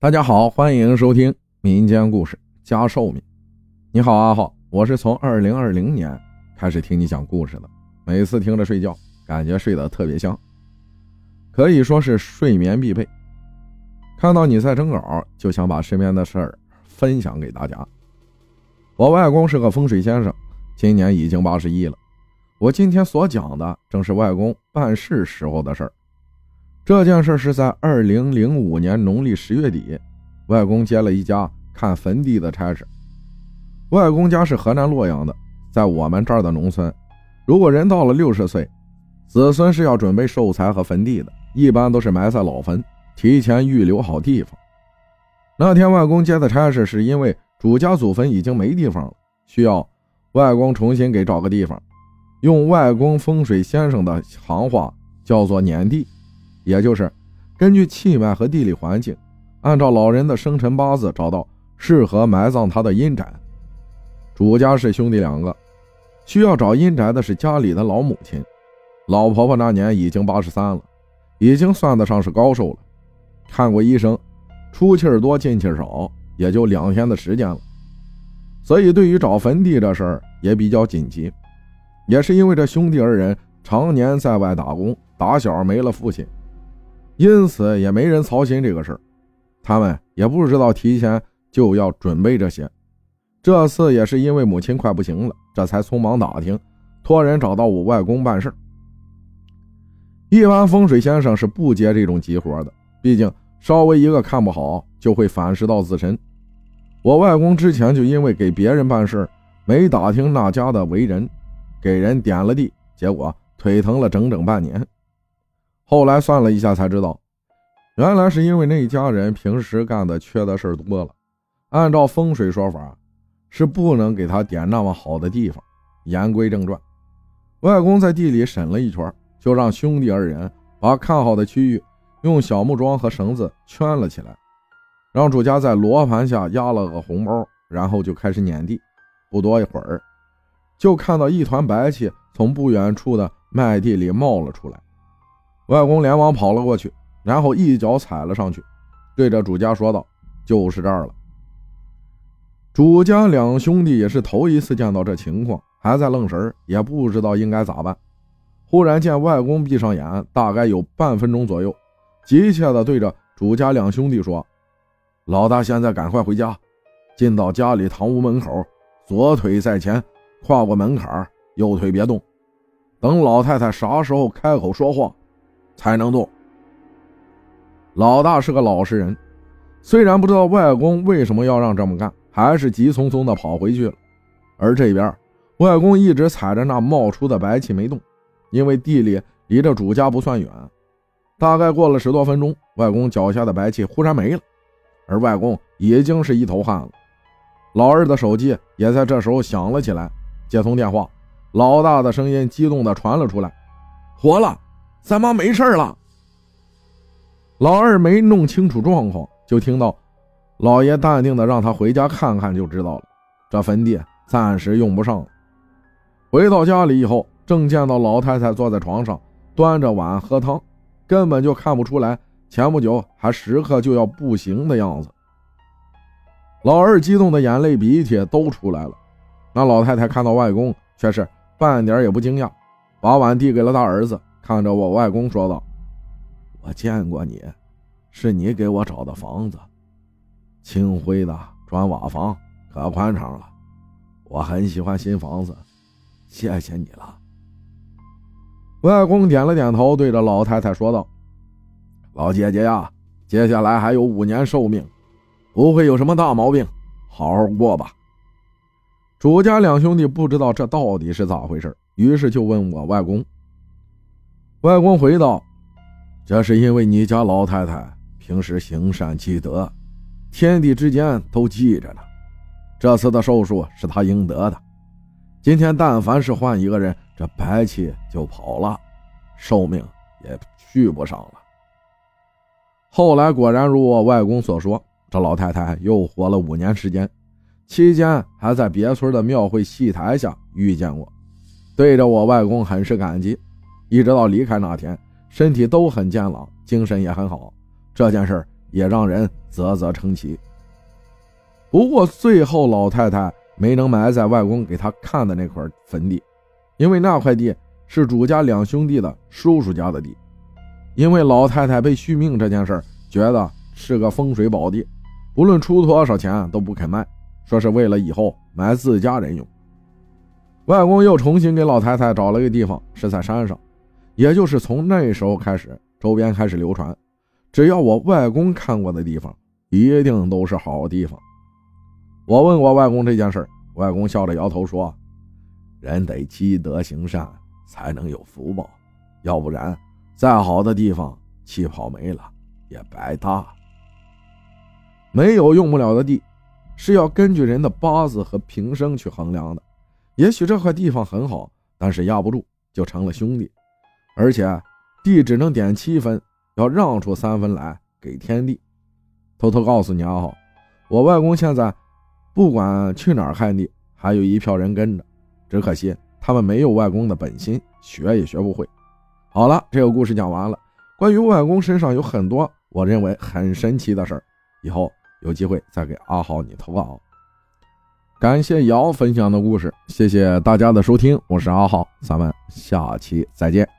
大家好，欢迎收听民间故事加寿命。你好，阿浩，我是从二零二零年开始听你讲故事的，每次听着睡觉，感觉睡得特别香，可以说是睡眠必备。看到你在征稿，就想把身边的事儿分享给大家。我外公是个风水先生，今年已经八十一了。我今天所讲的正是外公办事时候的事儿。这件事是在二零零五年农历十月底，外公接了一家看坟地的差事。外公家是河南洛阳的，在我们这儿的农村，如果人到了六十岁，子孙是要准备寿材和坟地的，一般都是埋在老坟，提前预留好地方。那天外公接的差事是因为主家祖坟已经没地方了，需要外公重新给找个地方，用外公风水先生的行话叫做撵地。也就是根据气脉和地理环境，按照老人的生辰八字找到适合埋葬他的阴宅。主家是兄弟两个，需要找阴宅的是家里的老母亲。老婆婆那年已经八十三了，已经算得上是高寿了。看过医生，出气儿多进气少，也就两天的时间了。所以对于找坟地这事儿也比较紧急。也是因为这兄弟二人常年在外打工，打小没了父亲。因此也没人操心这个事儿，他们也不知道提前就要准备这些。这次也是因为母亲快不行了，这才匆忙打听，托人找到我外公办事。一般风水先生是不接这种急活的，毕竟稍微一个看不好就会反噬到自身。我外公之前就因为给别人办事，没打听那家的为人，给人点了地，结果腿疼了整整半年。后来算了一下，才知道，原来是因为那一家人平时干的缺的事多了。按照风水说法，是不能给他点那么好的地方。言归正传，外公在地里审了一圈，就让兄弟二人把看好的区域用小木桩和绳子圈了起来，让主家在罗盘下压了个红包，然后就开始撵地。不多一会儿，就看到一团白气从不远处的麦地里冒了出来。外公连忙跑了过去，然后一脚踩了上去，对着主家说道：“就是这儿了。”主家两兄弟也是头一次见到这情况，还在愣神也不知道应该咋办。忽然见外公闭上眼，大概有半分钟左右，急切地对着主家两兄弟说：“老大，现在赶快回家，进到家里堂屋门口，左腿在前，跨过门槛，右腿别动，等老太太啥时候开口说话。”才能动。老大是个老实人，虽然不知道外公为什么要让这么干，还是急匆匆的跑回去了。而这边，外公一直踩着那冒出的白气没动，因为地里离着主家不算远。大概过了十多分钟，外公脚下的白气忽然没了，而外公已经是一头汗了。老二的手机也在这时候响了起来，接通电话，老大的声音激动的传了出来：“活了！”咱妈没事了。老二没弄清楚状况，就听到老爷淡定的让他回家看看就知道了。这坟地暂时用不上了。回到家里以后，正见到老太太坐在床上端着碗喝汤，根本就看不出来前不久还时刻就要不行的样子。老二激动的眼泪鼻涕都出来了。那老太太看到外公，却是半点也不惊讶，把碗递给了大儿子。看着我外公说道：“我见过你，是你给我找的房子，青灰的砖瓦房，可宽敞了。我很喜欢新房子，谢谢你了。”外公点了点头，对着老太太说道：“老姐姐呀，接下来还有五年寿命，不会有什么大毛病，好好过吧。”主家两兄弟不知道这到底是咋回事，于是就问我外公。外公回道：“这是因为你家老太太平时行善积德，天地之间都记着呢。这次的寿数是她应得的。今天但凡是换一个人，这白气就跑了，寿命也续不上了。”后来果然如我外公所说，这老太太又活了五年时间，期间还在别村的庙会戏台下遇见过，对着我外公很是感激。一直到离开那天，身体都很健朗，精神也很好。这件事也让人啧啧称奇。不过最后老太太没能埋在外公给她看的那块坟地，因为那块地是主家两兄弟的叔叔家的地。因为老太太被续命这件事觉得是个风水宝地，不论出多少钱都不肯卖，说是为了以后埋自家人用。外公又重新给老太太找了个地方，是在山上。也就是从那时候开始，周边开始流传，只要我外公看过的地方，一定都是好地方。我问过外公这件事外公笑着摇头说：“人得积德行善，才能有福报，要不然再好的地方，气泡没了也白搭。没有用不了的地，是要根据人的八字和平生去衡量的。”也许这块地方很好，但是压不住就成了兄弟，而且地只能点七分，要让出三分来给天地。偷偷告诉你阿浩，我外公现在不管去哪儿看地，还有一票人跟着，只可惜他们没有外公的本心，学也学不会。好了，这个故事讲完了。关于外公身上有很多我认为很神奇的事儿，以后有机会再给阿浩你投稿。感谢瑶分享的故事，谢谢大家的收听，我是阿浩，咱们下期再见。